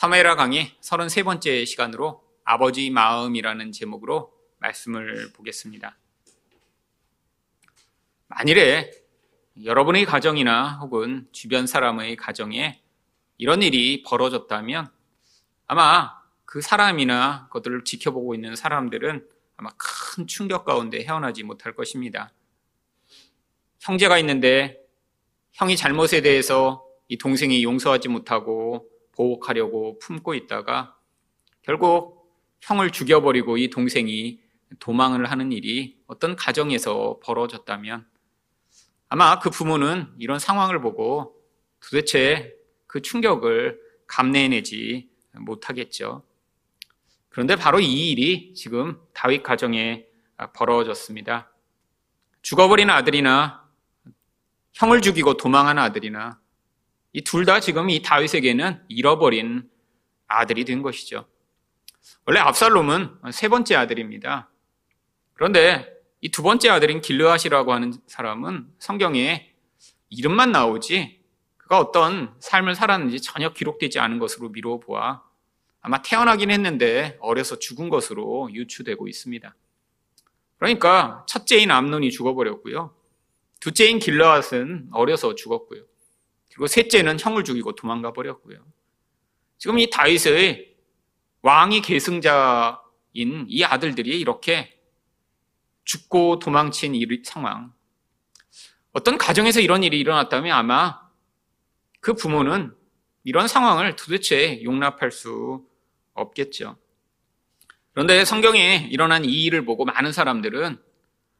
사마엘라 강의 33번째 시간으로 아버지 마음이라는 제목으로 말씀을 보겠습니다. 만일에 여러분의 가정이나 혹은 주변 사람의 가정에 이런 일이 벌어졌다면 아마 그 사람이나 그것들을 지켜보고 있는 사람들은 아마 큰 충격 가운데 헤어나지 못할 것입니다. 형제가 있는데 형이 잘못에 대해서 이 동생이 용서하지 못하고 보복하려고 품고 있다가 결국 형을 죽여버리고 이 동생이 도망을 하는 일이 어떤 가정에서 벌어졌다면 아마 그 부모는 이런 상황을 보고 도대체 그 충격을 감내해내지 못하겠죠. 그런데 바로 이 일이 지금 다윗 가정에 벌어졌습니다. 죽어버린 아들이나 형을 죽이고 도망한 아들이나 이 둘 다 지금 이 다윗에게는 잃어버린 아들이 된 것이죠. 원래 압살롬은 세 번째 아들입니다. 그런데 이 두 번째 아들인 길르앗이라고 하는 사람은 성경에 이름만 나오지 그가 어떤 삶을 살았는지 전혀 기록되지 않은 것으로 미루어 보아 아마 태어나긴 했는데 어려서 죽은 것으로 유추되고 있습니다. 그러니까 첫째인 암논이 죽어버렸고요. 둘째인 길르앗은 어려서 죽었고요. 그리고 셋째는 형을 죽이고 도망가 버렸고요. 지금 이 다윗의 왕이 계승자인 이 아들들이 이렇게 죽고 도망친 이 상황. 어떤 가정에서 이런 일이 일어났다면 아마 그 부모는 이런 상황을 도대체 용납할 수 없겠죠. 그런데 성경에 일어난 이 일을 보고 많은 사람들은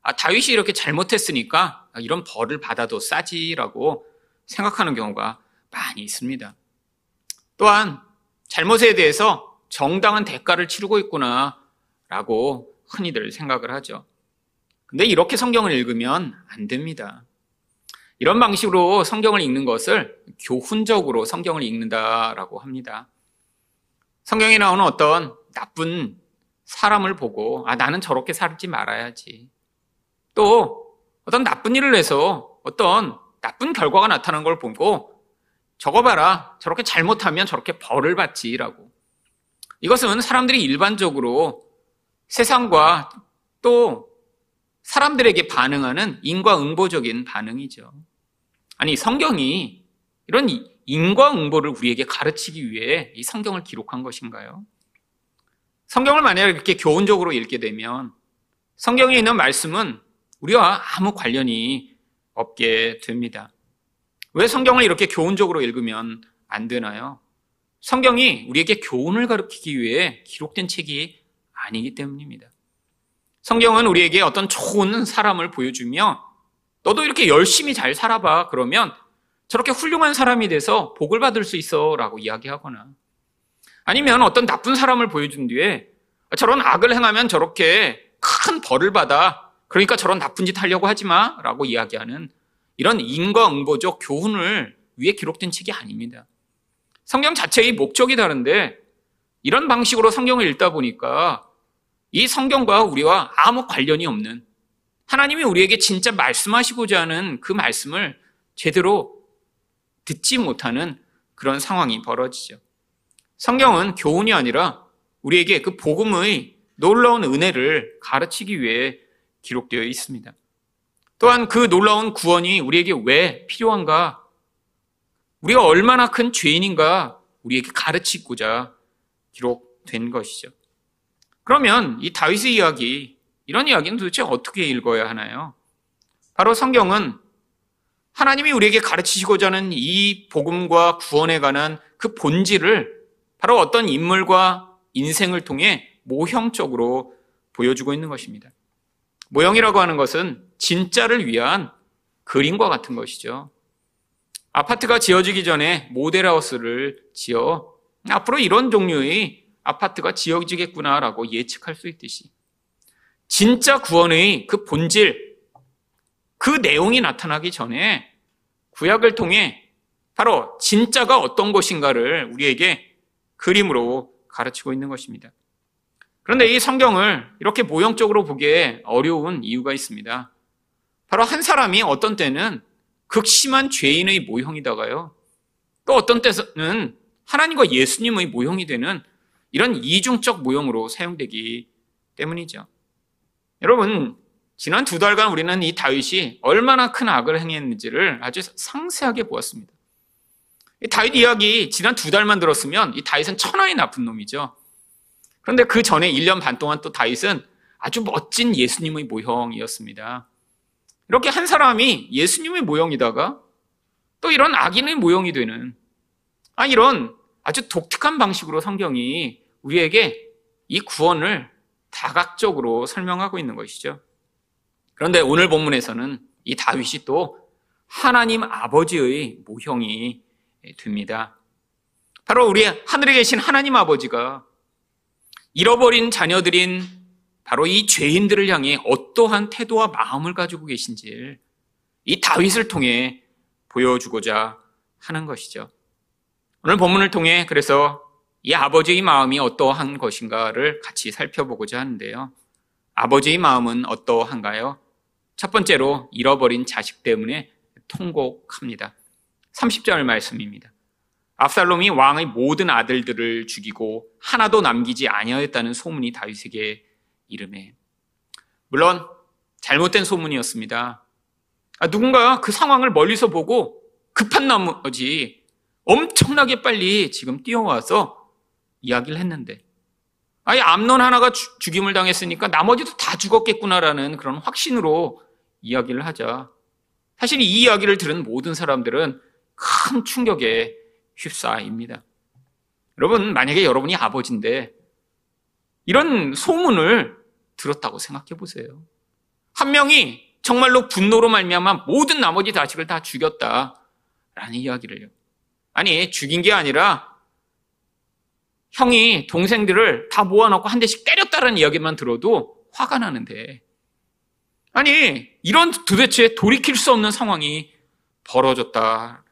아, 다윗이 이렇게 잘못했으니까 이런 벌을 받아도 싸지라고 생각하는 경우가 많이 있습니다. 또한 잘못에 대해서 정당한 대가를 치르고 있구나라고 흔히들 생각을 하죠. 근데 이렇게 성경을 읽으면 안 됩니다. 이런 방식으로 성경을 읽는 것을 교훈적으로 성경을 읽는다라고 합니다. 성경에 나오는 어떤 나쁜 사람을 보고 아 나는 저렇게 살지 말아야지. 또 어떤 나쁜 일을 해서 어떤 나쁜 결과가 나타난 걸 보고 저거 봐라 저렇게 잘못하면 저렇게 벌을 받지라고. 이것은 사람들이 일반적으로 세상과 또 사람들에게 반응하는 인과응보적인 반응이죠. 아니 성경이 이런 인과응보를 우리에게 가르치기 위해 이 성경을 기록한 것인가요? 성경을 만약에 이렇게 교훈적으로 읽게 되면 성경에 있는 말씀은 우리와 아무 관련이 없게 됩니다. 왜 성경을 이렇게 교훈적으로 읽으면 안 되나요? 성경이 우리에게 교훈을 가르치기 위해 기록된 책이 아니기 때문입니다. 성경은 우리에게 어떤 좋은 사람을 보여주며 너도 이렇게 열심히 잘 살아봐. 그러면 저렇게 훌륭한 사람이 돼서 복을 받을 수 있어. 라고 이야기하거나 아니면 어떤 나쁜 사람을 보여준 뒤에 저런 악을 행하면 저렇게 큰 벌을 받아. 그러니까 저런 나쁜 짓 하려고 하지 마. 라고 이야기하는 이런 인과응보적 교훈을 위에 기록된 책이 아닙니다. 성경 자체의 목적이 다른데 이런 방식으로 성경을 읽다 보니까 이 성경과 우리와 아무 관련이 없는 하나님이 우리에게 진짜 말씀하시고자 하는 그 말씀을 제대로 듣지 못하는 그런 상황이 벌어지죠. 성경은 교훈이 아니라 우리에게 그 복음의 놀라운 은혜를 가르치기 위해 기록되어 있습니다. 또한 그 놀라운 구원이 우리에게 왜 필요한가? 우리가 얼마나 큰 죄인인가 우리에게 가르치고자 기록된 것이죠. 그러면 이 다윗의 이야기, 이런 이야기는 도대체 어떻게 읽어야 하나요? 바로 성경은 하나님이 우리에게 가르치시고자 하는 이 복음과 구원에 관한 그 본질을 바로 어떤 인물과 인생을 통해 모형적으로 보여주고 있는 것입니다. 모형이라고 하는 것은 진짜를 위한 그림과 같은 것이죠. 아파트가 지어지기 전에 모델하우스를 지어 앞으로 이런 종류의 아파트가 지어지겠구나라고 예측할 수 있듯이 진짜 구원의 그 본질, 그 내용이 나타나기 전에 구약을 통해 바로 진짜가 어떤 것인가를 우리에게 그림으로 가르치고 있는 것입니다. 그런데 이 성경을 이렇게 모형적으로 보기에 어려운 이유가 있습니다. 바로 한 사람이 어떤 때는 극심한 죄인의 모형이다가요. 또 어떤 때는 하나님과 예수님의 모형이 되는 이런 이중적 모형으로 사용되기 때문이죠. 여러분, 지난 두 달간 우리는 이 다윗이 얼마나 큰 악을 행했는지를 아주 상세하게 보았습니다. 이 다윗 이야기 지난 두 달만 들었으면 이 다윗은 천하의 나쁜 놈이죠. 그런데 그 전에 1년 반 동안 또 다윗은 아주 멋진 예수님의 모형이었습니다. 이렇게 한 사람이 예수님의 모형이다가 또 이런 악인의 모형이 되는 아 이런 아주 독특한 방식으로 성경이 우리에게 이 구원을 다각적으로 설명하고 있는 것이죠. 그런데 오늘 본문에서는 이 다윗이 또 하나님 아버지의 모형이 됩니다. 바로 우리 하늘에 계신 하나님 아버지가 잃어버린 자녀들인 바로 이 죄인들을 향해 어떠한 태도와 마음을 가지고 계신지 이 다윗을 통해 보여주고자 하는 것이죠. 오늘 본문을 통해 그래서 이 아버지의 마음이 어떠한 것인가를 같이 살펴보고자 하는데요. 아버지의 마음은 어떠한가요? 첫 번째로 잃어버린 자식 때문에 통곡합니다. 30절 말씀입니다. 압살롬이 왕의 모든 아들들을 죽이고 하나도 남기지 아니하였다는 소문이 다윗에게 이름에 물론 잘못된 소문이었습니다. 아, 누군가 그 상황을 멀리서 보고 급한 나머지 엄청나게 빨리 지금 뛰어와서 이야기를 했는데 아예 암론 하나가 주, 죽임을 당했으니까 나머지도 다 죽었겠구나라는 그런 확신으로 이야기를 하자 사실 이 이야기를 들은 모든 사람들은 큰 충격에 휩싸입니다. 여러분 만약에 여러분이 아버지인데 이런 소문을 들었다고 생각해 보세요. 한 명이 정말로 분노로 말미암아 모든 나머지 자식을 다 죽였다라는 이야기를요. 아니 죽인 게 아니라 형이 동생들을 다 모아놓고 한 대씩 때렸다는 이야기만 들어도 화가 나는데 아니 이런 도대체 돌이킬 수 없는 상황이 벌어졌다라니요.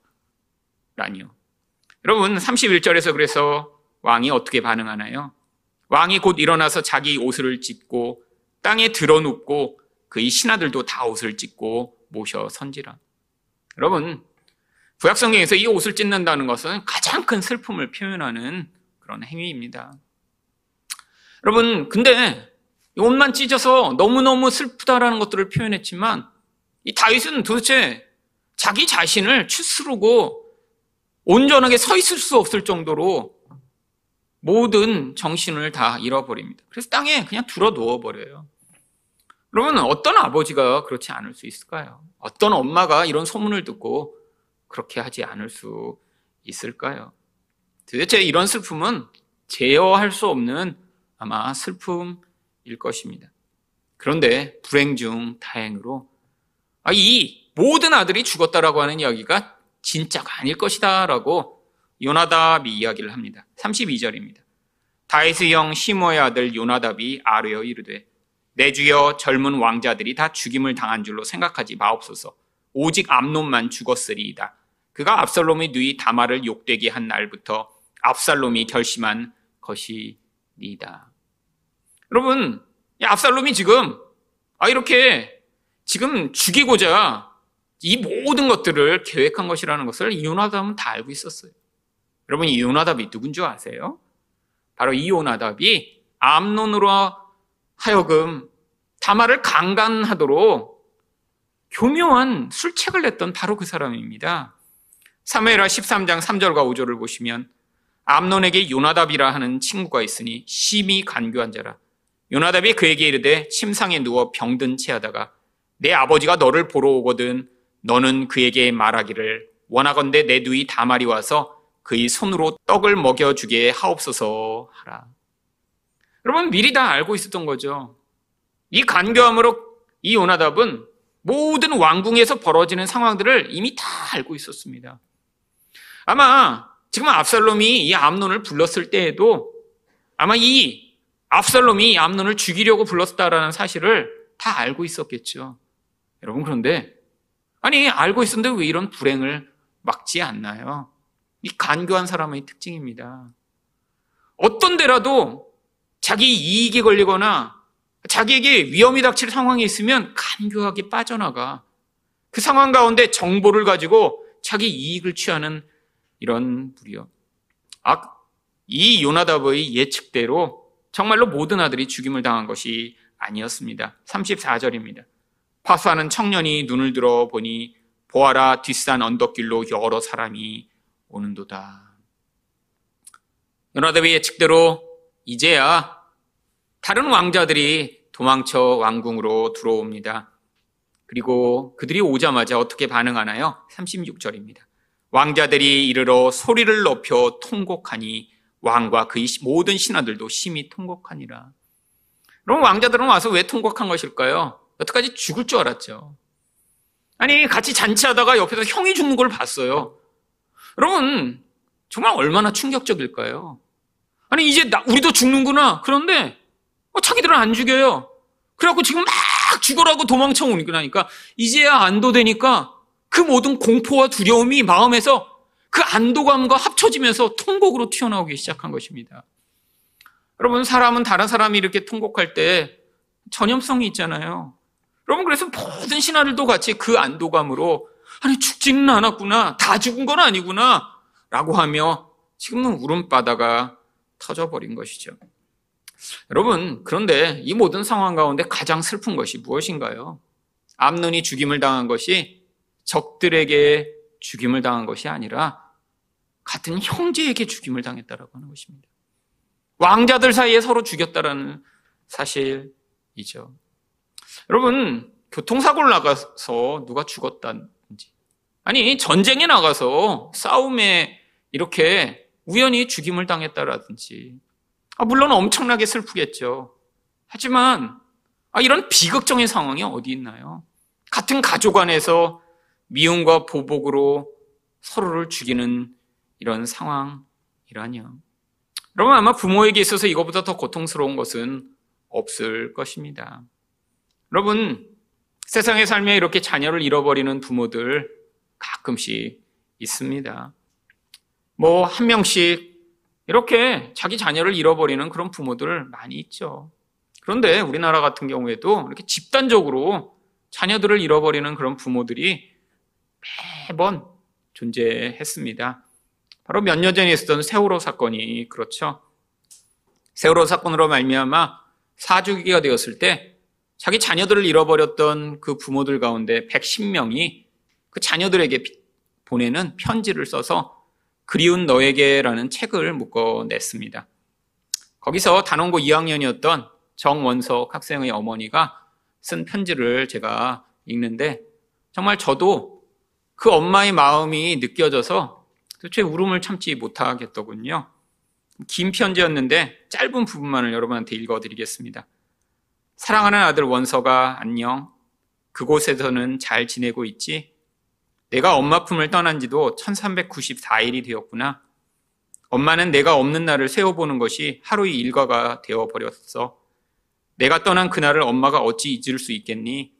여러분 31절에서 그래서 왕이 어떻게 반응하나요? 왕이 곧 일어나서 자기 옷을 찢고 땅에 드러눕고 그의 신하들도 다 옷을 찢고 모셔 선지라. 여러분, 구약성경에서 이 옷을 찢는다는 것은 가장 큰 슬픔을 표현하는 그런 행위입니다. 여러분, 근데 옷만 찢어서 너무너무 슬프다라는 것들을 표현했지만 이 다윗은 도대체 자기 자신을 추스르고 온전하게 서 있을 수 없을 정도로 모든 정신을 다 잃어버립니다. 그래서 땅에 그냥 들어 누워 버려요. 그러면 어떤 아버지가 그렇지 않을 수 있을까요? 어떤 엄마가 이런 소문을 듣고 그렇게 하지 않을 수 있을까요? 도대체 이런 슬픔은 제어할 수 없는 아마 슬픔일 것입니다. 그런데 불행 중 다행으로 아, 이 모든 아들이 죽었다라고 하는 이야기가 진짜가 아닐 것이다 라고 요나답이 이야기를 합니다. 32절입니다. 다이스 형 시모의 아들 요나답이 아뢰어 이르되 내 주여 젊은 왕자들이 다 죽임을 당한 줄로 생각하지 마옵소서. 오직 암론만 죽었으리이다. 그가 압살롬의 누이 다마를 욕되게 한 날부터 압살롬이 결심한 것이니다. 여러분, 압살롬이 지금 아 이렇게 지금 죽이고자 이 모든 것들을 계획한 것이라는 것을 요나답은 다 알고 있었어요. 여러분 이 요나답이 누군 줄 아세요? 바로 이 요나답이 암론으로 하여금 다마를 강간하도록 교묘한 술책을 냈던 바로 그 사람입니다. 사무엘하 13장 3절과 5절을 보시면 암론에게 요나답이라 하는 친구가 있으니 심히 간교한 자라. 요나답이 그에게 이르되 침상에 누워 병든 채하다가 내 아버지가 너를 보러 오거든 너는 그에게 말하기를 원하건대 내 누이 다말이 와서 그의 손으로 떡을 먹여주게 하옵소서 하라. 여러분, 미리 다 알고 있었던 거죠. 이 간교함으로 이 요나답은 모든 왕궁에서 벌어지는 상황들을 이미 다 알고 있었습니다. 아마 지금 압살롬이 이 암론을 불렀을 때에도 아마 이 압살롬이 암론을 죽이려고 불렀다라는 사실을 다 알고 있었겠죠. 여러분 그런데 아니 알고 있었는데 왜 이런 불행을 막지 않나요? 이 간교한 사람의 특징입니다. 어떤 데라도 자기 이익이 걸리거나 자기에게 위험이 닥칠 상황이 있으면 간교하게 빠져나가. 그 상황 가운데 정보를 가지고 자기 이익을 취하는 이런 무리요. 아, 이 요나답의 예측대로 정말로 모든 아들이 죽임을 당한 것이 아니었습니다. 34절입니다. 파수하는 청년이 눈을 들어 보니 보아라 뒷산 언덕길로 여러 사람이 오는도다. 요나답의 예측대로 이제야 다른 왕자들이 도망쳐 왕궁으로 들어옵니다. 그리고 그들이 오자마자 어떻게 반응하나요? 36절입니다. 왕자들이 이르러 소리를 높여 통곡하니 왕과 그의 모든 신하들도 심히 통곡하니라. 그럼 왕자들은 와서 왜 통곡한 것일까요? 여태까지 죽을 줄 알았죠. 아니, 같이 잔치하다가 옆에서 형이 죽는 걸 봤어요. 여러분, 정말 얼마나 충격적일까요? 아니, 이제 나, 우리도 죽는구나. 그런데, 어, 자기들은 안 죽여요. 그래갖고 지금 막 죽어라고 도망쳐 오니까, 이제야 안도되니까 그 모든 공포와 두려움이 마음에서 그 안도감과 합쳐지면서 통곡으로 튀어나오기 시작한 것입니다. 여러분, 사람은 다른 사람이 이렇게 통곡할 때 전염성이 있잖아요. 여러분, 그래서 모든 신하들도 같이 그 안도감으로, 아니, 죽지는 않았구나. 다 죽은 건 아니구나. 라고 하며 지금은 울음바다가 터져버린 것이죠. 여러분, 그런데 이 모든 상황 가운데 가장 슬픈 것이 무엇인가요? 암눈이 죽임을 당한 것이 적들에게 죽임을 당한 것이 아니라 같은 형제에게 죽임을 당했다라고 하는 것입니다. 왕자들 사이에 서로 죽였다라는 사실이죠. 여러분, 교통사고를 나가서 누가 죽었다든지, 아니, 전쟁에 나가서 싸움에 이렇게 우연히 죽임을 당했다라든지, 아, 물론 엄청나게 슬프겠죠. 하지만, 아, 이런 비극적인 상황이 어디 있나요? 같은 가족 안에서 미움과 보복으로 서로를 죽이는 이런 상황이라뇨. 여러분 아마 부모에게 있어서 이것보다 더 고통스러운 것은 없을 것입니다. 여러분 세상의 삶에 이렇게 자녀를 잃어버리는 부모들 가끔씩 있습니다. 뭐 한 명씩 이렇게 자기 자녀를 잃어버리는 그런 부모들 많이 있죠. 그런데 우리나라 같은 경우에도 이렇게 집단적으로 자녀들을 잃어버리는 그런 부모들이 매번 존재했습니다. 바로 몇 년 전에 있었던 세월호 사건이 그렇죠. 세월호 사건으로 말미암아 사주기가 되었을 때 자기 자녀들을 잃어버렸던 그 부모들 가운데 110명이 그 자녀들에게 보내는 편지를 써서 그리운 너에게라는 책을 묶어냈습니다. 거기서 단원고 2학년이었던 정원석 학생의 어머니가 쓴 편지를 제가 읽는데 정말 저도 그 엄마의 마음이 느껴져서 도대체 울음을 참지 못하겠더군요. 긴 편지였는데 짧은 부분만을 여러분한테 읽어드리겠습니다. 사랑하는 아들 원서가 안녕. 그곳에서는 잘 지내고 있지? 내가 엄마 품을 떠난 지도 1394일이 되었구나. 엄마는 내가 없는 날을 세워보는 것이 하루의 일과가 되어버렸어. 내가 떠난 그날을 엄마가 어찌 잊을 수 있겠니?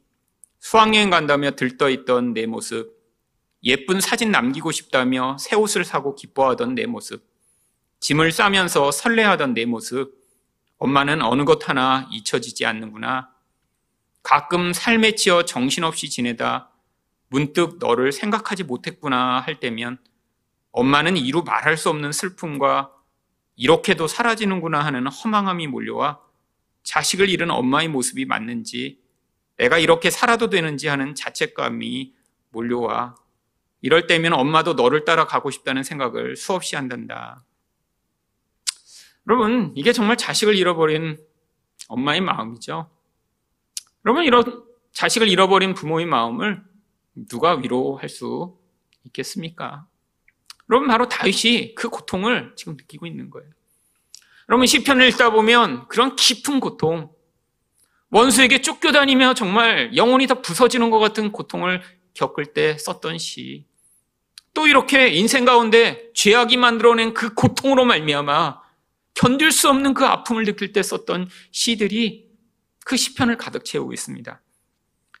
수학여행 간다며 들떠있던 내 모습, 예쁜 사진 남기고 싶다며 새 옷을 사고 기뻐하던 내 모습, 짐을 싸면서 설레하던 내 모습, 엄마는 어느 것 하나 잊혀지지 않는구나. 가끔 삶에 치여 정신없이 지내다 문득 너를 생각하지 못했구나 할 때면 엄마는 이루 말할 수 없는 슬픔과 이렇게도 사라지는구나 하는 허망함이 몰려와 자식을 잃은 엄마의 모습이 맞는지 내가 이렇게 살아도 되는지 하는 자책감이 몰려와 이럴 때면 엄마도 너를 따라 가고 싶다는 생각을 수없이 한단다. 여러분, 이게 정말 자식을 잃어버린 엄마의 마음이죠. 여러분, 이런 자식을 잃어버린 부모의 마음을 누가 위로할 수 있겠습니까? 여러분, 바로 다윗이 그 고통을 지금 느끼고 있는 거예요. 여러분, 시편을 읽다 보면 그런 깊은 고통, 원수에게 쫓겨다니며 정말 영혼이 다 부서지는 것 같은 고통을 겪을 때 썼던 시. 또 이렇게 인생 가운데 죄악이 만들어낸 그 고통으로 말미암아 견딜 수 없는 그 아픔을 느낄 때 썼던 시들이 그 시편을 가득 채우고 있습니다.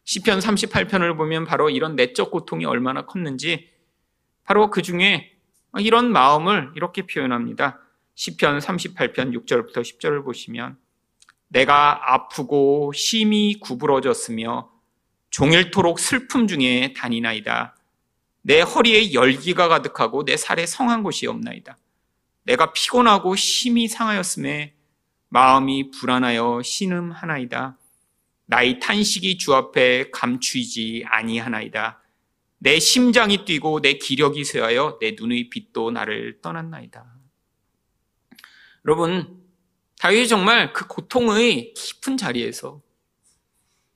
시편 38편을 보면 바로 이런 내적 고통이 얼마나 컸는지 바로 그 중에 이런 마음을 이렇게 표현합니다. 시편 38편 6절부터 10절을 보시면 내가 아프고 심히 구부러졌으며 종일토록 슬픔 중에 다니나이다. 내 허리에 열기가 가득하고 내 살에 성한 곳이 없나이다. 내가 피곤하고 심히 상하였음에 마음이 불안하여 신음하나이다. 나의 탄식이 주 앞에 감추이지 아니하나이다. 내 심장이 뛰고 내 기력이 쇠하여 내 눈의 빛도 나를 떠났나이다. 여러분, 다윗이 정말 그 고통의 깊은 자리에서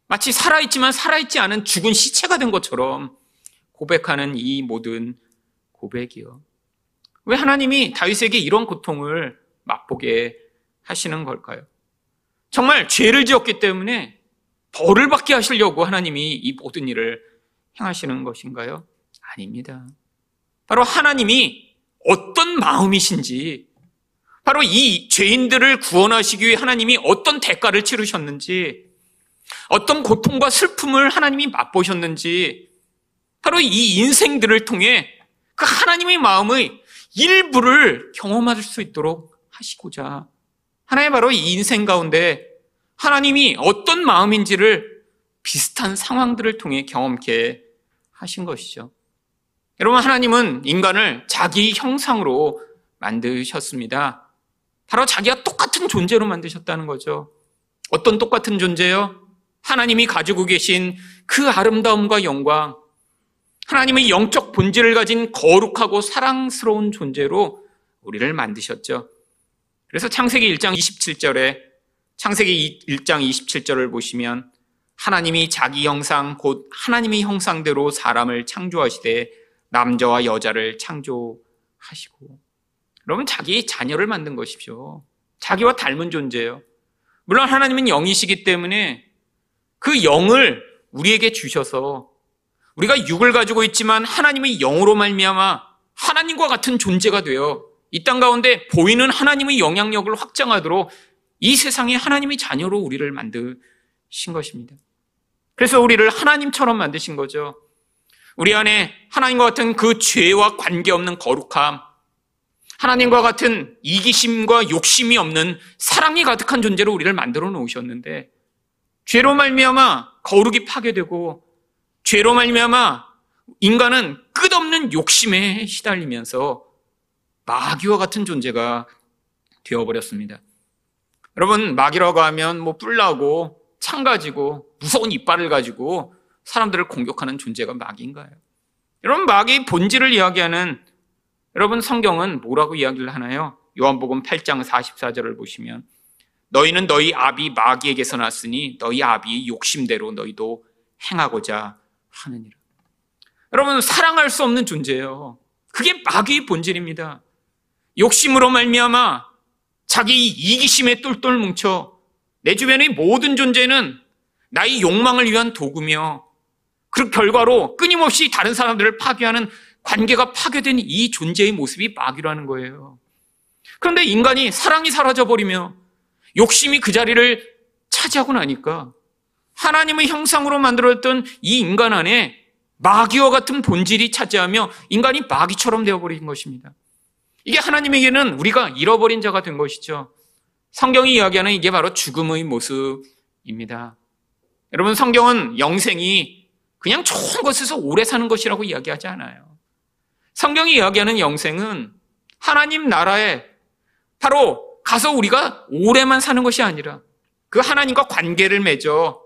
마치 살아있지만 살아있지 않은 죽은 시체가 된 것처럼 고백하는 이 모든 고백이요. 왜 하나님이 다윗에게 이런 고통을 맛보게 하시는 걸까요? 정말 죄를 지었기 때문에 벌을 받게 하시려고 하나님이 이 모든 일을 행하시는 것인가요? 아닙니다. 바로 하나님이 어떤 마음이신지, 바로 이 죄인들을 구원하시기 위해 하나님이 어떤 대가를 치르셨는지, 어떤 고통과 슬픔을 하나님이 맛보셨는지, 바로 이 인생들을 통해 그 하나님의 마음의 일부를 경험할 수 있도록 하시고자 하나님 바로 이 인생 가운데 하나님이 어떤 마음인지를 비슷한 상황들을 통해 경험케 하신 것이죠. 여러분, 하나님은 인간을 자기 형상으로 만드셨습니다. 바로 자기가 똑같은 존재로 만드셨다는 거죠. 어떤 똑같은 존재요? 하나님이 가지고 계신 그 아름다움과 영광, 하나님의 영적 본질을 가진 거룩하고 사랑스러운 존재로 우리를 만드셨죠. 그래서 창세기 1장 27절에 창세기 1장 27절을 보시면 하나님이 자기 형상 곧 하나님의 형상대로 사람을 창조하시되 남자와 여자를 창조하시고 여러분 자기 자녀를 만든 것이죠. 자기와 닮은 존재예요. 물론 하나님은 영이시기 때문에 그 영을 우리에게 주셔서 우리가 육을 가지고 있지만 하나님의 영으로 말미암아 하나님과 같은 존재가 되어 이 땅 가운데 보이는 하나님의 영향력을 확장하도록 이 세상에 하나님의 자녀로 우리를 만드신 것입니다. 그래서 우리를 하나님처럼 만드신 거죠. 우리 안에 하나님과 같은 그 죄와 관계없는 거룩함, 하나님과 같은 이기심과 욕심이 없는 사랑이 가득한 존재로 우리를 만들어 놓으셨는데 죄로 말미암아 거룩이 파괴되고 죄로 말미암아 인간은 끝없는 욕심에 시달리면서 마귀와 같은 존재가 되어버렸습니다. 여러분 마귀라고 하면 뭐 뿔나고 창 가지고 무서운 이빨을 가지고 사람들을 공격하는 존재가 마귀인가요? 여러분 마귀의 본질을 이야기하는 여러분 성경은 뭐라고 이야기를 하나요? 요한복음 8장 44절을 보시면 너희는 너희 아비 마귀에게서 났으니 너희 아비의 욕심대로 너희도 행하고자 하느니라. 여러분 사랑할 수 없는 존재예요. 그게 마귀의 본질입니다. 욕심으로 말미암아 자기 이기심에 똘똘 뭉쳐 내 주변의 모든 존재는 나의 욕망을 위한 도구며 그 결과로 끊임없이 다른 사람들을 파괴하는 관계가 파괴된 이 존재의 모습이 마귀라는 거예요. 그런데 인간이 사랑이 사라져버리며 욕심이 그 자리를 차지하고 나니까 하나님의 형상으로 만들었던 이 인간 안에 마귀와 같은 본질이 차지하며 인간이 마귀처럼 되어버린 것입니다. 이게 하나님에게는 우리가 잃어버린 자가 된 것이죠. 성경이 이야기하는 이게 바로 죽음의 모습입니다. 여러분, 성경은 영생이 그냥 좋은 곳에서 오래 사는 것이라고 이야기하지 않아요. 성경이 이야기하는 영생은 하나님 나라에 바로 가서 우리가 오래만 사는 것이 아니라 그 하나님과 관계를 맺어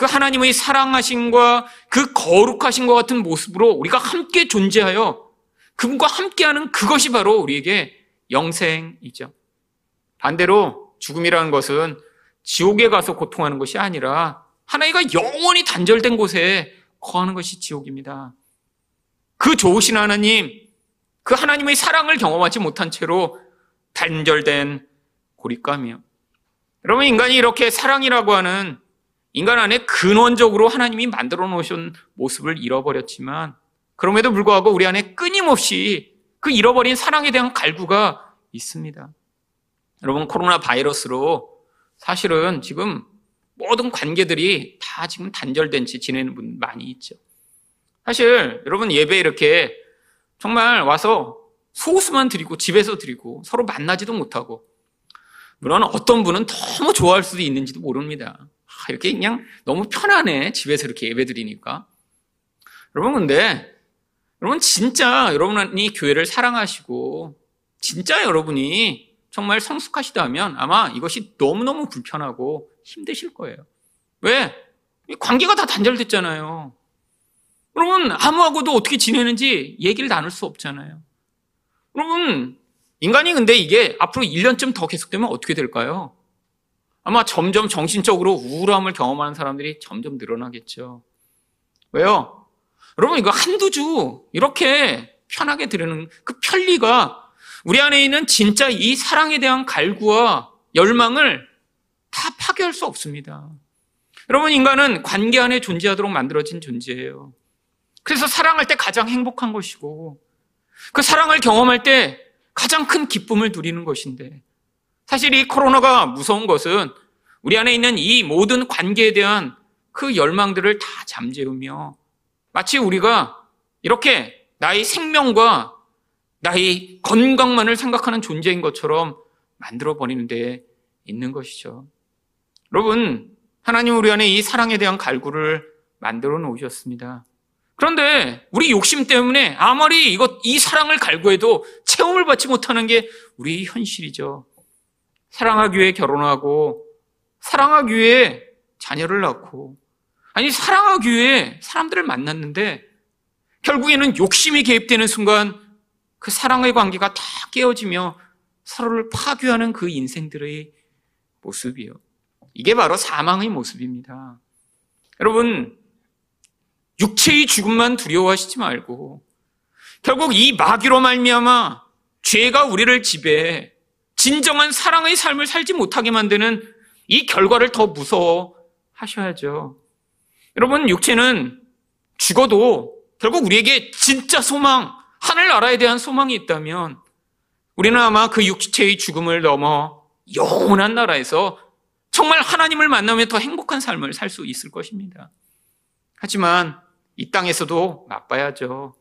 그 하나님의 사랑하심과 그 거룩하심과 같은 모습으로 우리가 함께 존재하여 그분과 함께하는 그것이 바로 우리에게 영생이죠. 반대로 죽음이라는 것은 지옥에 가서 고통하는 것이 아니라 하나님과 영원히 단절된 곳에 거하는 것이 지옥입니다. 그 좋으신 하나님, 그 하나님의 사랑을 경험하지 못한 채로 단절된 고립감이요. 여러분, 인간이 이렇게 사랑이라고 하는 인간 안에 근원적으로 하나님이 만들어 놓으신 모습을 잃어버렸지만 그럼에도 불구하고 우리 안에 끊임없이 그 잃어버린 사랑에 대한 갈구가 있습니다. 여러분, 코로나 바이러스로 사실은 지금 모든 관계들이 다 지금 단절된 채 지내는 분 많이 있죠. 사실 여러분 예배 이렇게 정말 와서 소수만 드리고 집에서 드리고 서로 만나지도 못하고 물론 어떤 분은 너무 좋아할 수도 있는지도 모릅니다. 아, 이렇게 그냥 너무 편안해 집에서 이렇게 예배 드리니까 여러분 근데 여러분 진짜 여러분이 교회를 사랑하시고 진짜 여러분이 정말 성숙하시다면 아마 이것이 너무너무 불편하고 힘드실 거예요. 왜? 관계가 다 단절됐잖아요. 여러분, 아무하고도 어떻게 지내는지 얘기를 나눌 수 없잖아요. 여러분, 인간이 근데 이게 앞으로 1년쯤 더 계속되면 어떻게 될까요? 아마 점점 정신적으로 우울함을 경험하는 사람들이 점점 늘어나겠죠. 왜요? 여러분, 이거 한두 주 이렇게 편하게 들으는 그 편리가 우리 안에 있는 진짜 이 사랑에 대한 갈구와 열망을 다 파괴할 수 없습니다. 여러분, 인간은 관계 안에 존재하도록 만들어진 존재예요. 그래서 사랑할 때 가장 행복한 것이고, 그 사랑을 경험할 때 가장 큰 기쁨을 누리는 것인데, 사실 이 코로나가 무서운 것은 우리 안에 있는 이 모든 관계에 대한 그 열망들을 다 잠재우며, 마치 우리가 이렇게 나의 생명과 나의 건강만을 생각하는 존재인 것처럼 만들어버리는 데 있는 것이죠. 여러분, 하나님 우리 안에 이 사랑에 대한 갈구를 만들어 놓으셨습니다. 그런데 우리 욕심 때문에 아무리 이것, 이 사랑을 갈구해도 체험을 받지 못하는 게 우리 현실이죠. 사랑하기 위해 결혼하고, 사랑하기 위해 자녀를 낳고, 아니, 사랑하기 위해 사람들을 만났는데, 결국에는 욕심이 개입되는 순간 그 사랑의 관계가 다 깨어지며 서로를 파괴하는 그 인생들의 모습이요. 이게 바로 사망의 모습입니다. 여러분, 육체의 죽음만 두려워하시지 말고 결국 이 마귀로 말미암아 죄가 우리를 지배해 진정한 사랑의 삶을 살지 못하게 만드는 이 결과를 더 무서워하셔야죠. 여러분, 육체는 죽어도 결국 우리에게 진짜 소망, 하늘나라에 대한 소망이 있다면 우리는 아마 그 육체의 죽음을 넘어 영원한 나라에서 정말 하나님을 만나며 더 행복한 삶을 살 수 있을 것입니다. 하지만 이 땅에서도 맛봐야죠.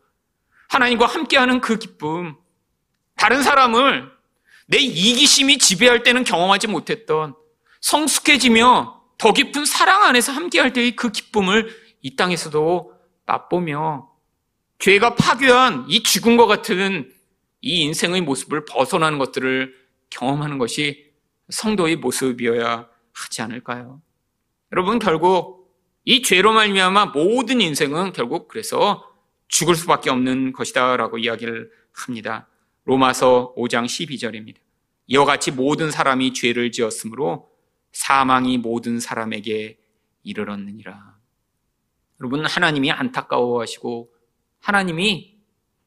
하나님과 함께하는 그 기쁨, 다른 사람을 내 이기심이 지배할 때는 경험하지 못했던 성숙해지며 더 깊은 사랑 안에서 함께할 때의 그 기쁨을 이 땅에서도 맛보며 죄가 파괴한 이 죽음과 같은 이 인생의 모습을 벗어나는 것들을 경험하는 것이 성도의 모습이어야 하지 않을까요? 여러분 결국 이 죄로 말미암아 모든 인생은 결국 그래서 죽을 수밖에 없는 것이다라고 이야기를 합니다. 로마서 5장 12절입니다. 이와 같이 모든 사람이 죄를 지었으므로 사망이 모든 사람에게 이르렀느니라. 여러분 하나님이 안타까워하시고 하나님이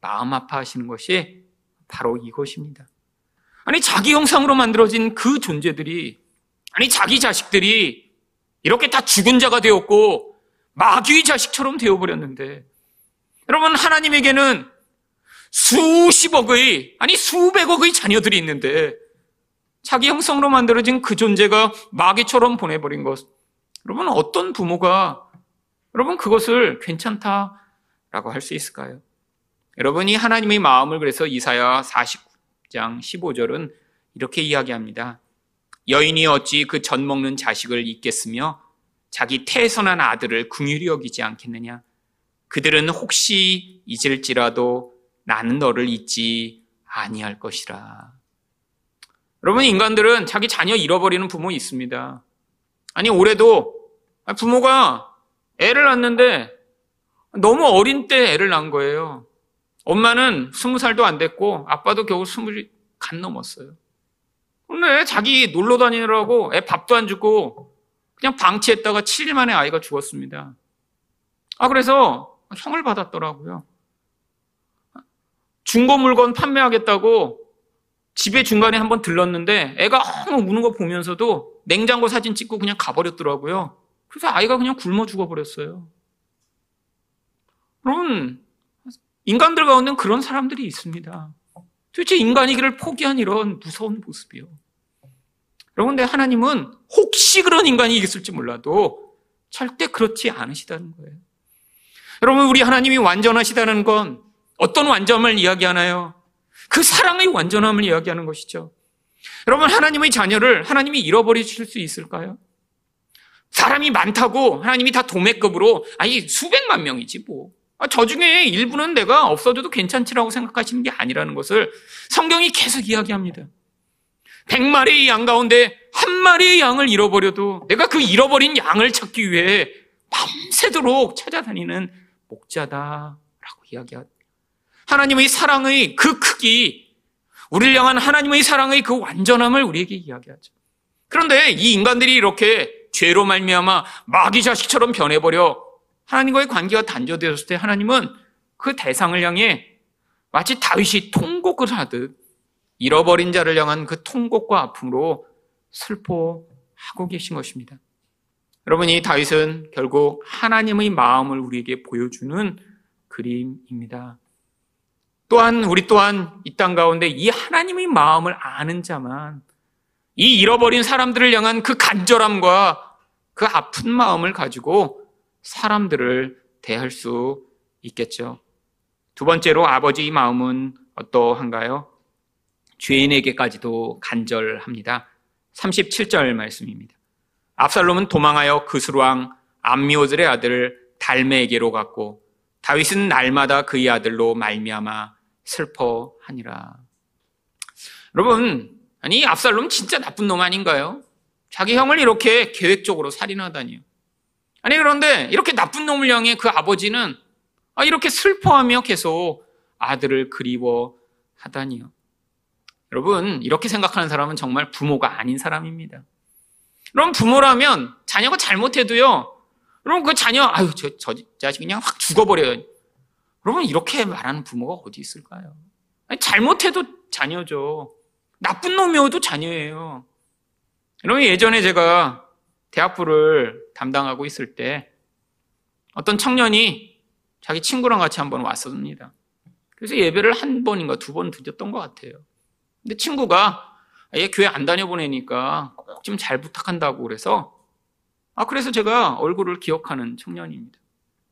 마음 아파하시는 것이 바로 이것입니다. 아니 자기 형상으로 만들어진 그 존재들이 아니, 자기 자식들이 이렇게 다 죽은 자가 되었고, 마귀의 자식처럼 되어버렸는데, 여러분, 하나님에게는 수십억의, 아니, 수백억의 자녀들이 있는데, 자기 형성으로 만들어진 그 존재가 마귀처럼 보내버린 것. 여러분, 어떤 부모가, 여러분, 그것을 괜찮다라고 할 수 있을까요? 여러분이 하나님의 마음을 그래서 이사야 49장 15절은 이렇게 이야기합니다. 여인이 어찌 그 젖 먹는 자식을 잊겠으며 자기 태선한 아들을 궁휼히 여기지 않겠느냐? 그들은 혹시 잊을지라도 나는 너를 잊지 아니할 것이라. 여러분 인간들은 자기 자녀 잃어버리는 부모 있습니다. 아니 올해도 부모가 애를 낳는데 너무 어린 때 애를 낳은 거예요. 엄마는 스무 살도 안 됐고 아빠도 겨우 스물이 간 넘었어요. 근데 자기 놀러 다니느라고 애 밥도 안 주고 그냥 방치했다가 7일 만에 아이가 죽었습니다. 아, 그래서 형을 받았더라고요. 중고 물건 판매하겠다고 집에 중간에 한번 들렀는데 애가 너무 우는 거 보면서도 냉장고 사진 찍고 그냥 가버렸더라고요. 그래서 아이가 그냥 굶어 죽어버렸어요. 여러분, 인간들 가운데 그런 사람들이 있습니다. 도대체 인간이기를 포기한 이런 무서운 모습이요. 여러분, 근데 하나님은 혹시 그런 인간이 있을지 몰라도 절대 그렇지 않으시다는 거예요. 여러분, 우리 하나님이 완전하시다는 건 어떤 완전함을 이야기하나요? 그 사랑의 완전함을 이야기하는 것이죠. 여러분, 하나님의 자녀를 하나님이 잃어버리실 수 있을까요? 사람이 많다고 하나님이 다 도매급으로, 아니, 수백만 명이지 뭐. 아, 저 중에 일부는 내가 없어져도 괜찮지라고 생각하시는 게 아니라는 것을 성경이 계속 이야기합니다. 백마리의 양 가운데 한 마리의 양을 잃어버려도 내가 그 잃어버린 양을 찾기 위해 밤새도록 찾아다니는 목자다라고 이야기합니다. 하나님의 사랑의 그 크기, 우리를 향한 하나님의 사랑의 그 완전함을 우리에게 이야기하죠. 그런데 이 인간들이 이렇게 죄로 말미암아 마귀 자식처럼 변해버려 하나님과의 관계가 단절되었을 때 하나님은 그 대상을 향해 마치 다윗이 통곡을 하듯 잃어버린 자를 향한 그 통곡과 아픔으로 슬퍼하고 계신 것입니다. 여러분, 이 다윗은 결국 하나님의 마음을 우리에게 보여주는 그림입니다. 또한, 우리 또한 이 땅 가운데 이 하나님의 마음을 아는 자만 이 잃어버린 사람들을 향한 그 간절함과 그 아픈 마음을 가지고 사람들을 대할 수 있겠죠. 두 번째로 아버지의 마음은 어떠한가요? 죄인에게까지도 간절합니다. 37절 말씀입니다. 압살롬은 도망하여 그스루왕 암미오들의 아들 달메에게로 갔고 다윗은 날마다 그의 아들로 말미암아 슬퍼하니라. 여러분, 아니 압살롬 진짜 나쁜 놈 아닌가요? 자기 형을 이렇게 계획적으로 살인하다니요. 아니 그런데 이렇게 나쁜 놈을 향해 그 아버지는 아, 이렇게 슬퍼하며 계속 아들을 그리워하다니요. 여러분 이렇게 생각하는 사람은 정말 부모가 아닌 사람입니다. 그럼 부모라면 자녀가 잘못해도요. 그럼 그 자녀 아유 저, 저 자식 그냥 확 죽어버려요. 여러분 이렇게 말하는 부모가 어디 있을까요? 아니, 잘못해도 자녀죠. 나쁜 놈이어도 자녀예요. 여러분 예전에 제가 대학부를 담당하고 있을 때 어떤 청년이 자기 친구랑 같이 한번 왔었습니다. 그래서 예배를 한 번인가 두 번 드렸던 것 같아요. 근데 친구가 얘 교회 안 다녀보내니까 꼭 좀 잘 부탁한다고 그래서 아 그래서 제가 얼굴을 기억하는 청년입니다.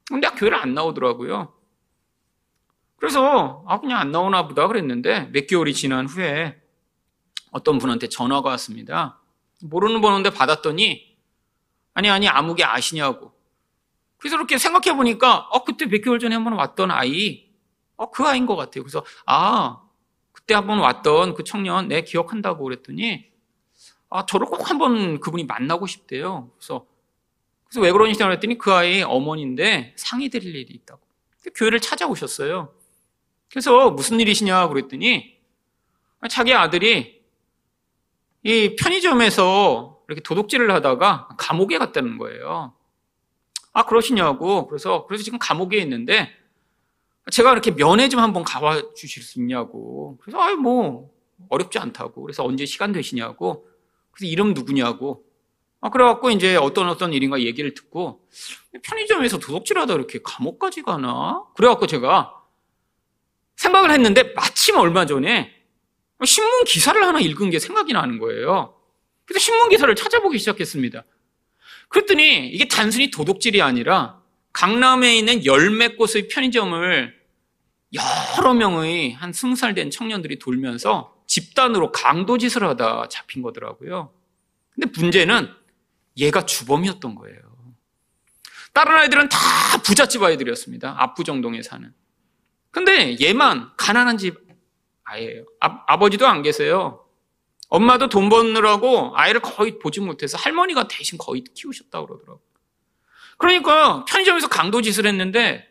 근데 교회를 안 나오더라고요. 그래서 아 그냥 안 나오나 보다 그랬는데 몇 개월이 지난 후에 어떤 분한테 전화가 왔습니다. 모르는 번호인데 받았더니 아니 아니 아무개 아시냐고. 그래서 이렇게 생각해 보니까 어 그때 몇 개월 전에 한 번 왔던 아이 어그 아이인 것 같아요. 그래서 아 그때 한 번 왔던 그 청년 내 기억한다고 그랬더니 아 저를 꼭 한 번 그분이 만나고 싶대요. 그래서 그래서 왜 그러시냐고 그랬더니 그 아이 어머니인데 상의 드릴 일이 있다고. 교회를 찾아오셨어요. 그래서 무슨 일이시냐 그랬더니 자기 아들이 이 편의점에서 이렇게 도둑질을 하다가 감옥에 갔다는 거예요. 아 그러시냐고. 그래서 그래서 지금 감옥에 있는데 제가 이렇게 면회 좀 한번 가봐 주실 수 있냐고. 그래서 아유 뭐 어렵지 않다고. 그래서 언제 시간 되시냐고. 그래서 이름 누구냐고. 아 그래갖고 이제 어떤 어떤 일인가 얘기를 듣고 편의점에서 도둑질하다 이렇게 감옥까지 가나? 그래갖고 제가 생각을 했는데 마침 얼마 전에 신문 기사를 하나 읽은 게 생각이 나는 거예요. 그래서 신문 기사를 찾아보기 시작했습니다. 그랬더니 이게 단순히 도둑질이 아니라 강남에 있는 열몇 곳의 편의점을 여러 명의 한 스무 살 된 청년들이 돌면서 집단으로 강도짓을 하다 잡힌 거더라고요. 근데 문제는 얘가 주범이었던 거예요. 다른 아이들은 다 부잣집 아이들이었습니다. 압구정동에 사는. 근데 얘만 가난한 집 아이예요. 아, 버지도 안 계세요. 엄마도 돈 버느라고 아이를 거의 보지 못해서 할머니가 대신 거의 키우셨다고 그러더라고요. 그러니까 편의점에서 강도 짓을 했는데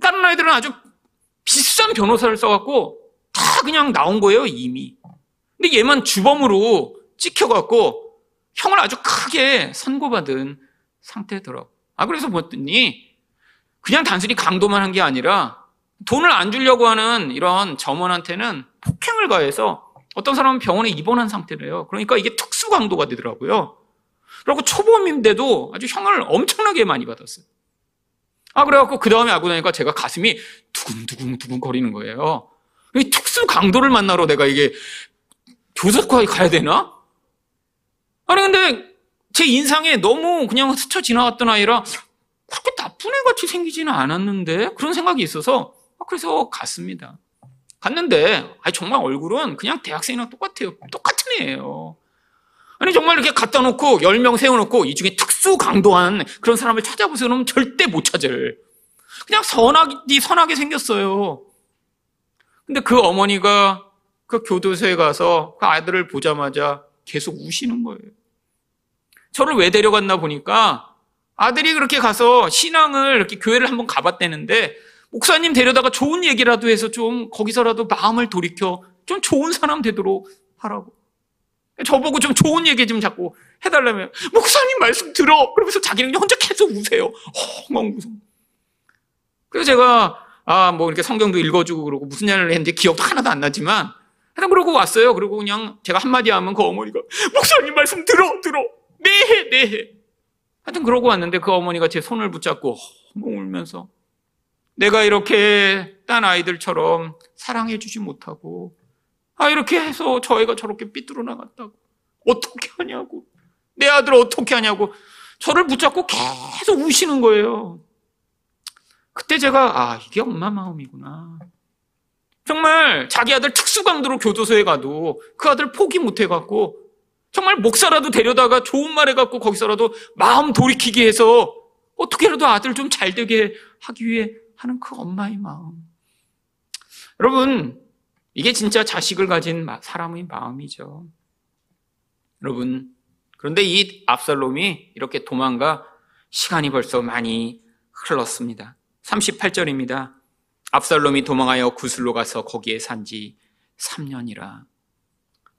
다른 아이들은 아주 비싼 변호사를 써갖고 다 그냥 나온 거예요, 이미. 근데 얘만 주범으로 찍혀갖고 형을 아주 크게 선고받은 상태더라고. 아, 그래서 봤더니 그냥 단순히 강도만 한 게 아니라 돈을 안 주려고 하는 이런 점원한테는 폭행을 가해서 어떤 사람은 병원에 입원한 상태래요. 그러니까 이게 특수 강도가 되더라고요. 그리고 초범인데도 아주 형을 엄청나게 많이 받았어요. 아, 그래갖고 그 다음에 알고 나니까 제가 가슴이 두근두근 두근 거리는 거예요. 이 특수 강도를 만나러 내가 이게 교섭과에 가야 되나? 아니, 근데 제 인상에 너무 그냥 스쳐 지나갔던 아이라 그렇게 나쁜 애 같이 생기지는 않았는데 그런 생각이 있어서 아, 그래서 갔습니다. 갔는데 정말 얼굴은 그냥 대학생이랑 똑같아요. 똑같은 애예요. 아니 정말 이렇게 갖다 놓고 10명 세워놓고 이 중에 특수 강도한 그런 사람을 찾아보세요. 그러면 절대 못 찾을. 그냥 선하기, 선하게 생겼어요. 근데 그 어머니가 그 교도소에 가서 그 아들을 보자마자 계속 우시는 거예요. 저를 왜 데려갔나 보니까 아들이 그렇게 가서 신앙을 이렇게 교회를 한번 가봤대는데 목사님 데려다가 좋은 얘기라도 해서 좀 거기서라도 마음을 돌이켜 좀 좋은 사람 되도록 하라고. 저보고 좀 좋은 얘기 좀 자꾸 해달라면 목사님 말씀 들어 그러면서 자기는 혼자 계속 우세요. 엉엉 웃어. 그래서 제가 아 뭐 이렇게 성경도 읽어주고 그러고 무슨 일을 했는지 기억도 하나도 안 나지만 하여튼 그러고 왔어요. 그리고 그냥 제가 한마디 하면 그 어머니가 목사님 말씀 들어 들어 네해 네해 하여튼 그러고 왔는데 그 어머니가 제 손을 붙잡고 엉엉 울면서 내가 이렇게 딴 아이들처럼 사랑해 주지 못하고 아 이렇게 해서 저 애가 저렇게 삐뚤어 나갔다고 어떻게 하냐고 내 아들 어떻게 하냐고 저를 붙잡고 계속 우시는 거예요. 그때 제가 아 이게 엄마 마음이구나. 정말 자기 아들 특수 강도로 교도소에 가도 그 아들 포기 못 해갖고 정말 목사라도 데려다가 좋은 말 해갖고 거기서라도 마음 돌이키게 해서 어떻게라도 아들 좀 잘 되게 하기 위해 하는 그 엄마의 마음. 여러분, 이게 진짜 자식을 가진 사람의 마음이죠. 여러분, 그런데 이 압살롬이 이렇게 도망가 시간이 벌써 많이 흘렀습니다. 38절입니다. 압살롬이 도망하여 구슬로 가서 거기에 산 지 3년이라.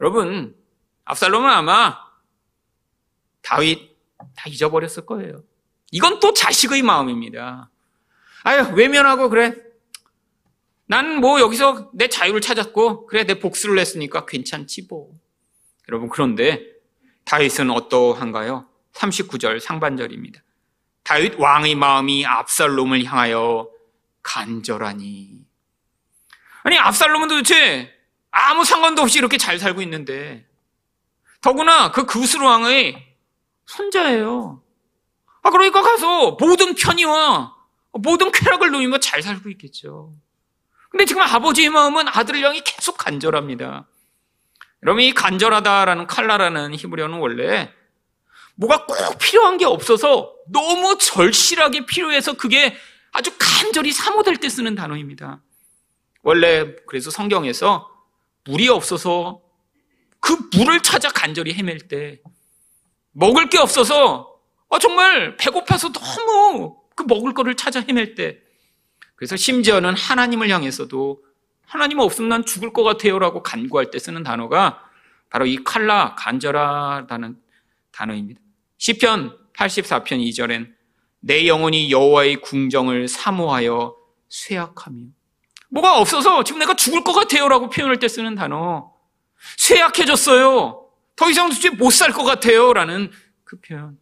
여러분, 압살롬은 아마 다윗 다 잊어버렸을 거예요. 이건 또 자식의 마음입니다. 아유, 외면하고 그래. 난 뭐 여기서 내 자유를 찾았고, 그래, 내 복수를 했으니까 괜찮지 뭐. 여러분, 그런데 다윗은 어떠한가요? 39절 상반절입니다. 다윗 왕의 마음이 압살롬을 향하여 간절하니. 아니, 압살롬은 도대체 아무 상관도 없이 이렇게 잘 살고 있는데, 더구나 그 구스루 왕의 손자예요. 아, 그러니까 가서 모든 편의와 모든 쾌락을 누리며 잘 살고 있겠죠. 근데 지금 아버지의 마음은 아들을 향해 계속 간절합니다. 여러분, 이 간절하다라는 칼라라는 히브리어는 원래 뭐가 꼭 필요한 게 없어서 너무 절실하게 필요해서 그게 아주 간절히 사모될 때 쓰는 단어입니다. 원래 그래서 성경에서 물이 없어서 그 물을 찾아 간절히 헤맬 때 먹을 게 없어서 아, 정말 배고파서 너무 그 먹을 거를 찾아 헤맬 때 그래서 심지어는 하나님을 향해서도 하나님 없으면 난 죽을 것 같아요라고 간구할 때 쓰는 단어가 바로 이 칼라 간절하다는 단어입니다. 시편 84편 2절엔 내 영혼이 여호와의 궁정을 사모하여 쇠약하며 뭐가 없어서 지금 내가 죽을 것 같아요라고 표현할 때 쓰는 단어 쇠약해졌어요. 더 이상 도대체 못 살 것 같아요라는 그 표현.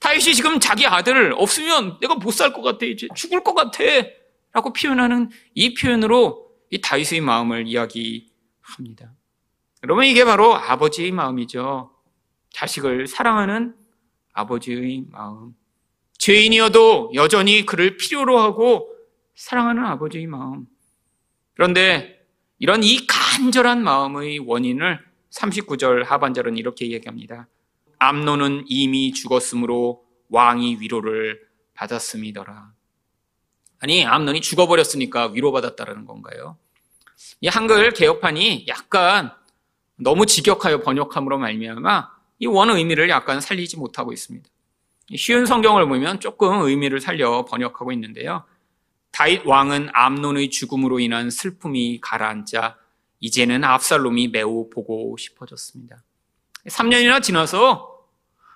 다윗이 지금 자기 아들 없으면 내가 못 살 것 같아 이제 죽을 것 같아 라고 표현하는 이 표현으로 이 다윗의 마음을 이야기합니다. 여러분 이게 바로 아버지의 마음이죠. 자식을 사랑하는 아버지의 마음. 죄인이어도 여전히 그를 필요로 하고 사랑하는 아버지의 마음. 그런데 이런 이 간절한 마음의 원인을 39절 하반절은 이렇게 얘기합니다. 암노는 이미 죽었으므로 왕이 위로를 받았음이더라. 아니, 암논이 죽어버렸으니까 위로받았다라는 건가요? 이 한글 개혁판이 약간 너무 직역하여 번역함으로 말미암아 이 원 의미를 약간 살리지 못하고 있습니다. 쉬운 성경을 보면 조금 의미를 살려 번역하고 있는데요. 다윗 왕은 암논의 죽음으로 인한 슬픔이 가라앉자 이제는 압살롬이 매우 보고 싶어졌습니다. 3년이나 지나서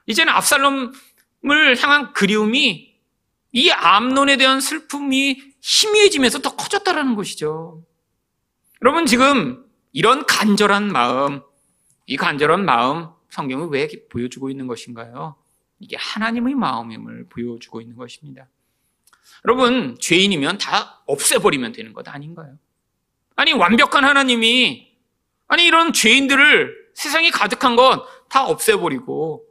이제는 압살롬을 향한 그리움이 이 암론에 대한 슬픔이 희미해지면서 더 커졌다라는 것이죠. 여러분 지금 이런 간절한 마음, 이 간절한 마음 성경을 왜 보여주고 있는 것인가요? 이게 하나님의 마음임을 보여주고 있는 것입니다. 여러분 죄인이면 다 없애버리면 되는 것 아닌가요? 아니 완벽한 하나님이 아니 이런 죄인들을 세상에 가득한 건 다 없애버리고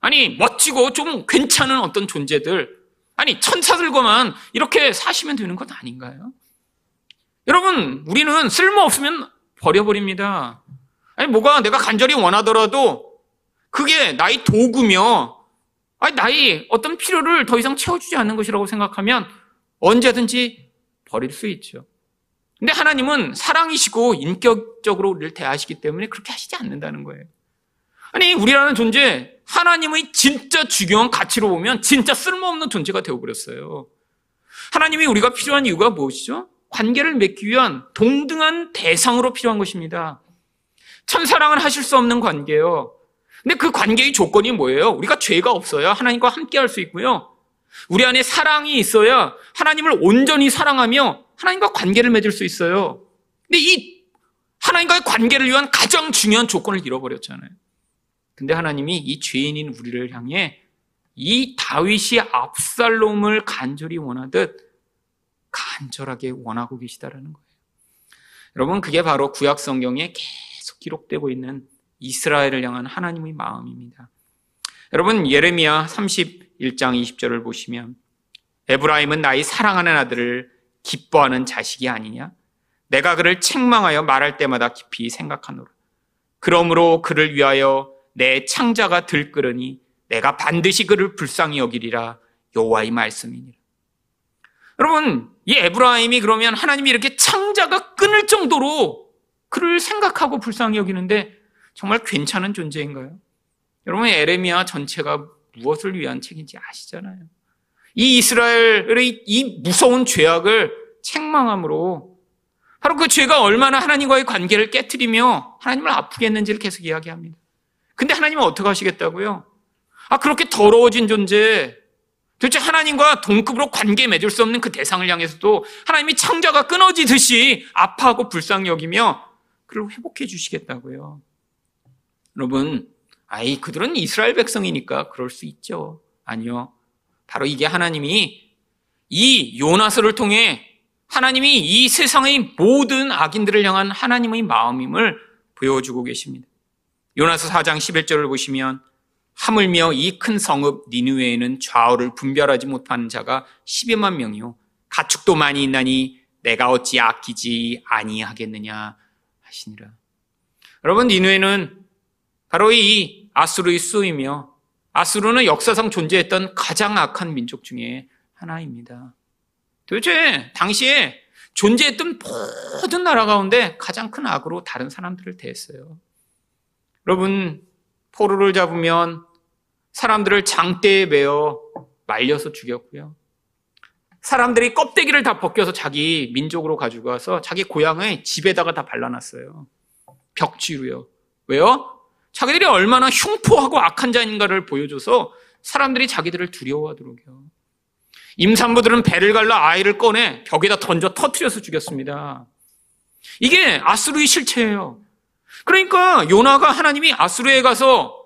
아니 멋지고 좀 괜찮은 어떤 존재들 아니 천사들과만 이렇게 사시면 되는 것 아닌가요? 여러분 우리는 쓸모없으면 버려버립니다. 아니 뭐가 내가 간절히 원하더라도 그게 나의 도구며 아니 나의 어떤 필요를 더 이상 채워주지 않는 것이라고 생각하면 언제든지 버릴 수 있죠. 근데 하나님은 사랑이시고 인격적으로 우리를 대하시기 때문에 그렇게 하시지 않는다는 거예요. 아니, 우리라는 존재, 하나님의 진짜 중요한 가치로 보면 진짜 쓸모없는 존재가 되어버렸어요. 하나님이 우리가 필요한 이유가 무엇이죠? 관계를 맺기 위한 동등한 대상으로 필요한 것입니다. 천사랑은 하실 수 없는 관계요. 근데 그 관계의 조건이 뭐예요? 우리가 죄가 없어야 하나님과 함께 할 수 있고요. 우리 안에 사랑이 있어야 하나님을 온전히 사랑하며 하나님과 관계를 맺을 수 있어요. 근데 이 하나님과의 관계를 위한 가장 중요한 조건을 잃어버렸잖아요. 근데 하나님이 이 죄인인 우리를 향해 이 다윗이 압살롬을 간절히 원하듯 간절하게 원하고 계시다라는 거예요. 여러분 그게 바로 구약 성경에 계속 기록되고 있는 이스라엘을 향한 하나님의 마음입니다. 여러분 예레미야 31장 20절을 보시면 에브라임은 나의 사랑하는 아들을 기뻐하는 자식이 아니냐? 내가 그를 책망하여 말할 때마다 깊이 생각하노라. 그러므로 그를 위하여 내 창자가 들끓으니 내가 반드시 그를 불쌍히 여기리라 여호와의 말씀이니라. 여러분, 이 에브라임이 그러면 하나님이 이렇게 창자가 끊을 정도로 그를 생각하고 불쌍히 여기는데 정말 괜찮은 존재인가요? 여러분, 에레미야 전체가 무엇을 위한 책인지 아시잖아요. 이 이스라엘의 이 무서운 죄악을 책망함으로 바로 그 죄가 얼마나 하나님과의 관계를 깨뜨리며 하나님을 아프게 했는지를 계속 이야기합니다. 근데 하나님은 어떻게 하시겠다고요? 아, 그렇게 더러워진 존재, 도대체 하나님과 동급으로 관계 맺을 수 없는 그 대상을 향해서도 하나님이 창자가 끊어지듯이 아파하고 불쌍히 여기며 그를 회복해 주시겠다고요. 여러분, 아이, 그들은 이스라엘 백성이니까 그럴 수 있죠. 아니요. 바로 이게 하나님이 이 요나서를 통해 하나님이 이 세상의 모든 악인들을 향한 하나님의 마음임을 보여주고 계십니다. 요나서 4장 11절을 보시면 하물며 이 큰 성읍 니누에는 좌우를 분별하지 못하는 자가 12만 명이요 가축도 많이 있나니 내가 어찌 아끼지 아니하겠느냐 하시니라. 여러분 니누에는 바로 이 아수르의 수이며 아수르는 역사상 존재했던 가장 악한 민족 중에 하나입니다. 도대체 당시에 존재했던 모든 나라 가운데 가장 큰 악으로 다른 사람들을 대했어요. 여러분, 포로를 잡으면 사람들을 장대에 매어 말려서 죽였고요. 사람들이 껍데기를 다 벗겨서 자기 민족으로 가지고 와서 자기 고향의 집에다가 다 발라놨어요. 벽지로요. 왜요? 자기들이 얼마나 흉포하고 악한 자인가를 보여줘서 사람들이 자기들을 두려워하도록요. 임산부들은 배를 갈라 아이를 꺼내 벽에다 던져 터트려서 죽였습니다. 이게 아수르의 실체예요. 그러니까 요나가 하나님이 아수르에 가서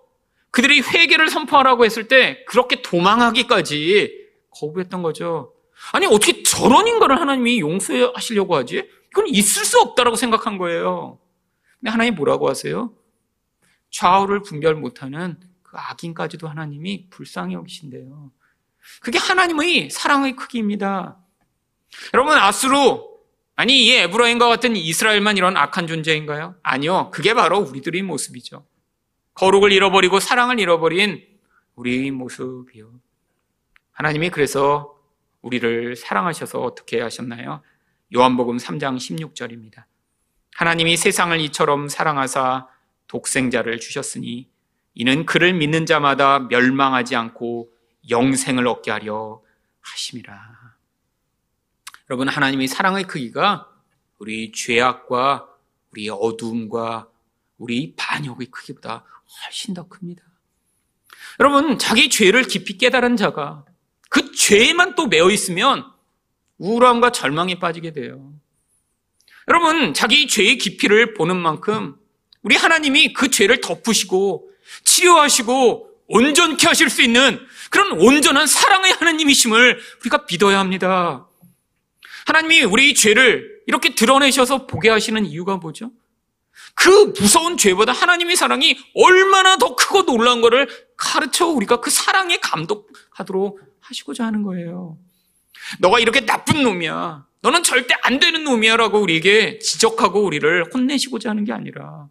그들이 회개를 선포하라고 했을 때 그렇게 도망하기까지 거부했던 거죠. 아니 어떻게 저런 인간을 하나님이 용서하시려고 하지? 이건 있을 수 없다라고 생각한 거예요. 근데 하나님 뭐라고 하세요? 좌우를 분별 못하는 그 악인까지도 하나님이 불쌍히 여기신대요. 그게 하나님의 사랑의 크기입니다. 여러분 아수르 아니, 이 에브라임과 같은 이스라엘만 이런 악한 존재인가요? 아니요. 그게 바로 우리들의 모습이죠. 거룩을 잃어버리고 사랑을 잃어버린 우리의 모습이요. 하나님이 그래서 우리를 사랑하셔서 어떻게 하셨나요? 요한복음 3장 16절입니다. 하나님이 세상을 이처럼 사랑하사 독생자를 주셨으니 이는 그를 믿는 자마다 멸망하지 않고 영생을 얻게 하려 하심이라. 여러분, 하나님의 사랑의 크기가 우리 죄악과 우리 어두움과 우리 반역의 크기보다 훨씬 더 큽니다. 여러분, 자기 죄를 깊이 깨달은 자가 그 죄에만 또 매어 있으면 우울함과 절망에 빠지게 돼요. 여러분, 자기 죄의 깊이를 보는 만큼 우리 하나님이 그 죄를 덮으시고 치료하시고 온전케 하실 수 있는 그런 온전한 사랑의 하나님이심을 우리가 믿어야 합니다. 하나님이 우리 죄를 이렇게 드러내셔서 보게 하시는 이유가 뭐죠? 그 무서운 죄보다 하나님의 사랑이 얼마나 더 크고 놀라운 것을 가르쳐 우리가 그 사랑에 감독하도록 하시고자 하는 거예요. 너가 이렇게 나쁜 놈이야. 너는 절대 안 되는 놈이야. 라고 우리에게 지적하고 우리를 혼내시고자 하는 게 아니라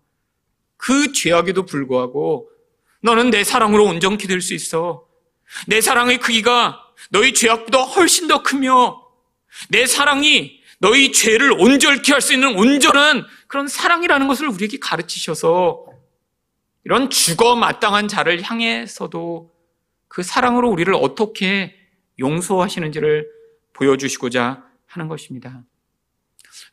그 죄악에도 불구하고 너는 내 사랑으로 온전히 될수 있어. 내 사랑의 크기가 너희 죄악보다 훨씬 더 크며 내 사랑이 너희 죄를 온전케 할 수 있는 온전한 그런 사랑이라는 것을 우리에게 가르치셔서 이런 죽어 마땅한 자를 향해서도 그 사랑으로 우리를 어떻게 용서하시는지를 보여주시고자 하는 것입니다.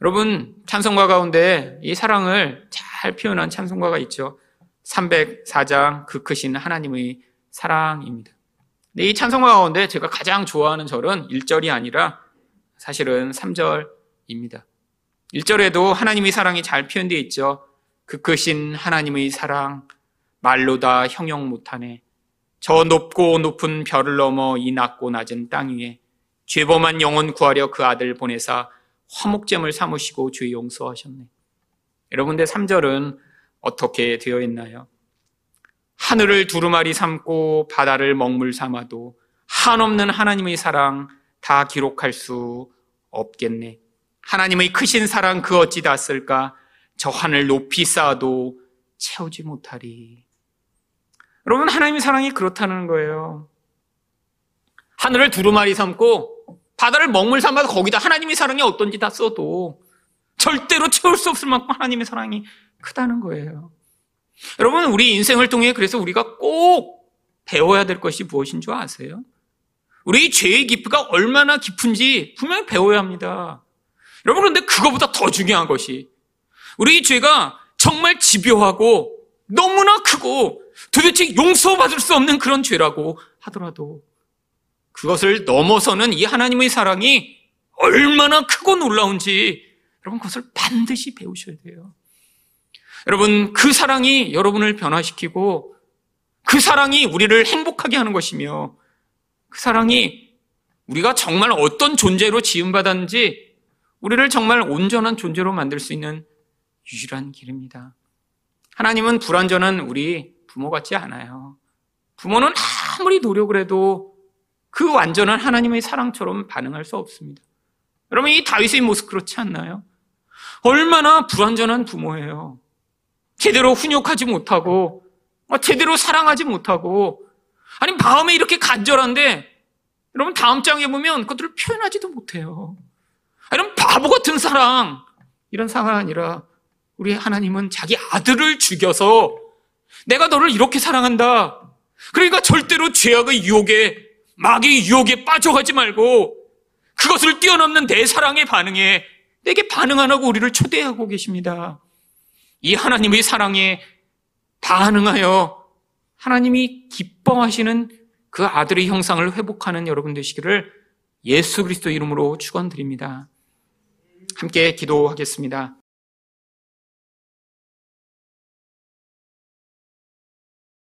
여러분, 찬송가 가운데 이 사랑을 잘 표현한 찬송가가 있죠. 304장 그 크신 하나님의 사랑입니다. 근데 이 찬송가 가운데 제가 가장 좋아하는 절은 1절이 아니라 사실은 3절입니다. 1절에도 하나님의 사랑이 잘 표현되어 있죠. 그 크신 하나님의 사랑, 말로 다 형용 못하네. 저 높고 높은 별을 넘어 이 낮고 낮은 땅 위에 죄범한 영혼 구하려 그 아들 보내사 화목잼을 삼으시고 죄 용서하셨네. 여러분들 3절은 어떻게 되어 있나요? 하늘을 두루마리 삼고 바다를 먹물 삼아도 한없는 하나님의 사랑 다 기록할 수 없겠네. 하나님의 크신 사랑 그 어찌 다 쓸까? 저 하늘 높이 쌓아도 채우지 못하리. 여러분, 하나님의 사랑이 그렇다는 거예요. 하늘을 두루마리 삼고 바다를 먹물 삼아도 거기다 하나님의 사랑이 어떤지 다 써도 절대로 채울 수 없을 만큼 하나님의 사랑이 크다는 거예요. 여러분, 우리 인생을 통해 그래서 우리가 꼭 배워야 될 것이 무엇인 줄 아세요? 우리 죄의 깊이가 얼마나 깊은지 분명히 배워야 합니다. 여러분, 그런데 그거보다 더 중요한 것이 우리 죄가 정말 집요하고 너무나 크고 도대체 용서받을 수 없는 그런 죄라고 하더라도 그것을 넘어서는 이 하나님의 사랑이 얼마나 크고 놀라운지 여러분 그것을 반드시 배우셔야 돼요. 여러분 그 사랑이 여러분을 변화시키고 그 사랑이 우리를 행복하게 하는 것이며 그 사랑이 우리가 정말 어떤 존재로 지음받았는지 우리를 정말 온전한 존재로 만들 수 있는 유일한 길입니다. 하나님은 불완전한 우리 부모 같지 않아요. 부모는 아무리 노력을 해도 그 완전한 하나님의 사랑처럼 반응할 수 없습니다. 여러분, 이 다윗의 모습 그렇지 않나요? 얼마나 불완전한 부모예요. 제대로 훈육하지 못하고, 어, 제대로 사랑하지 못하고, 아니, 마음에 이렇게 간절한데, 여러분, 다음 장에 보면 그것들을 표현하지도 못해요. 이런 바보 같은 사랑, 이런 상황 아니라, 우리 하나님은 자기 아들을 죽여서 내가 너를 이렇게 사랑한다. 그러니까 절대로 죄악의 유혹에, 마귀의 유혹에 빠져가지 말고 그것을 뛰어넘는 내 사랑의 반응에 내게 반응 안 하고 우리를 초대하고 계십니다. 이 하나님의 사랑에 반응하여 하나님이 기뻐하시는 그 아들의 형상을 회복하는 여러분 되시기를 예수 그리스도 이름으로 축원드립니다. 함께 기도하겠습니다.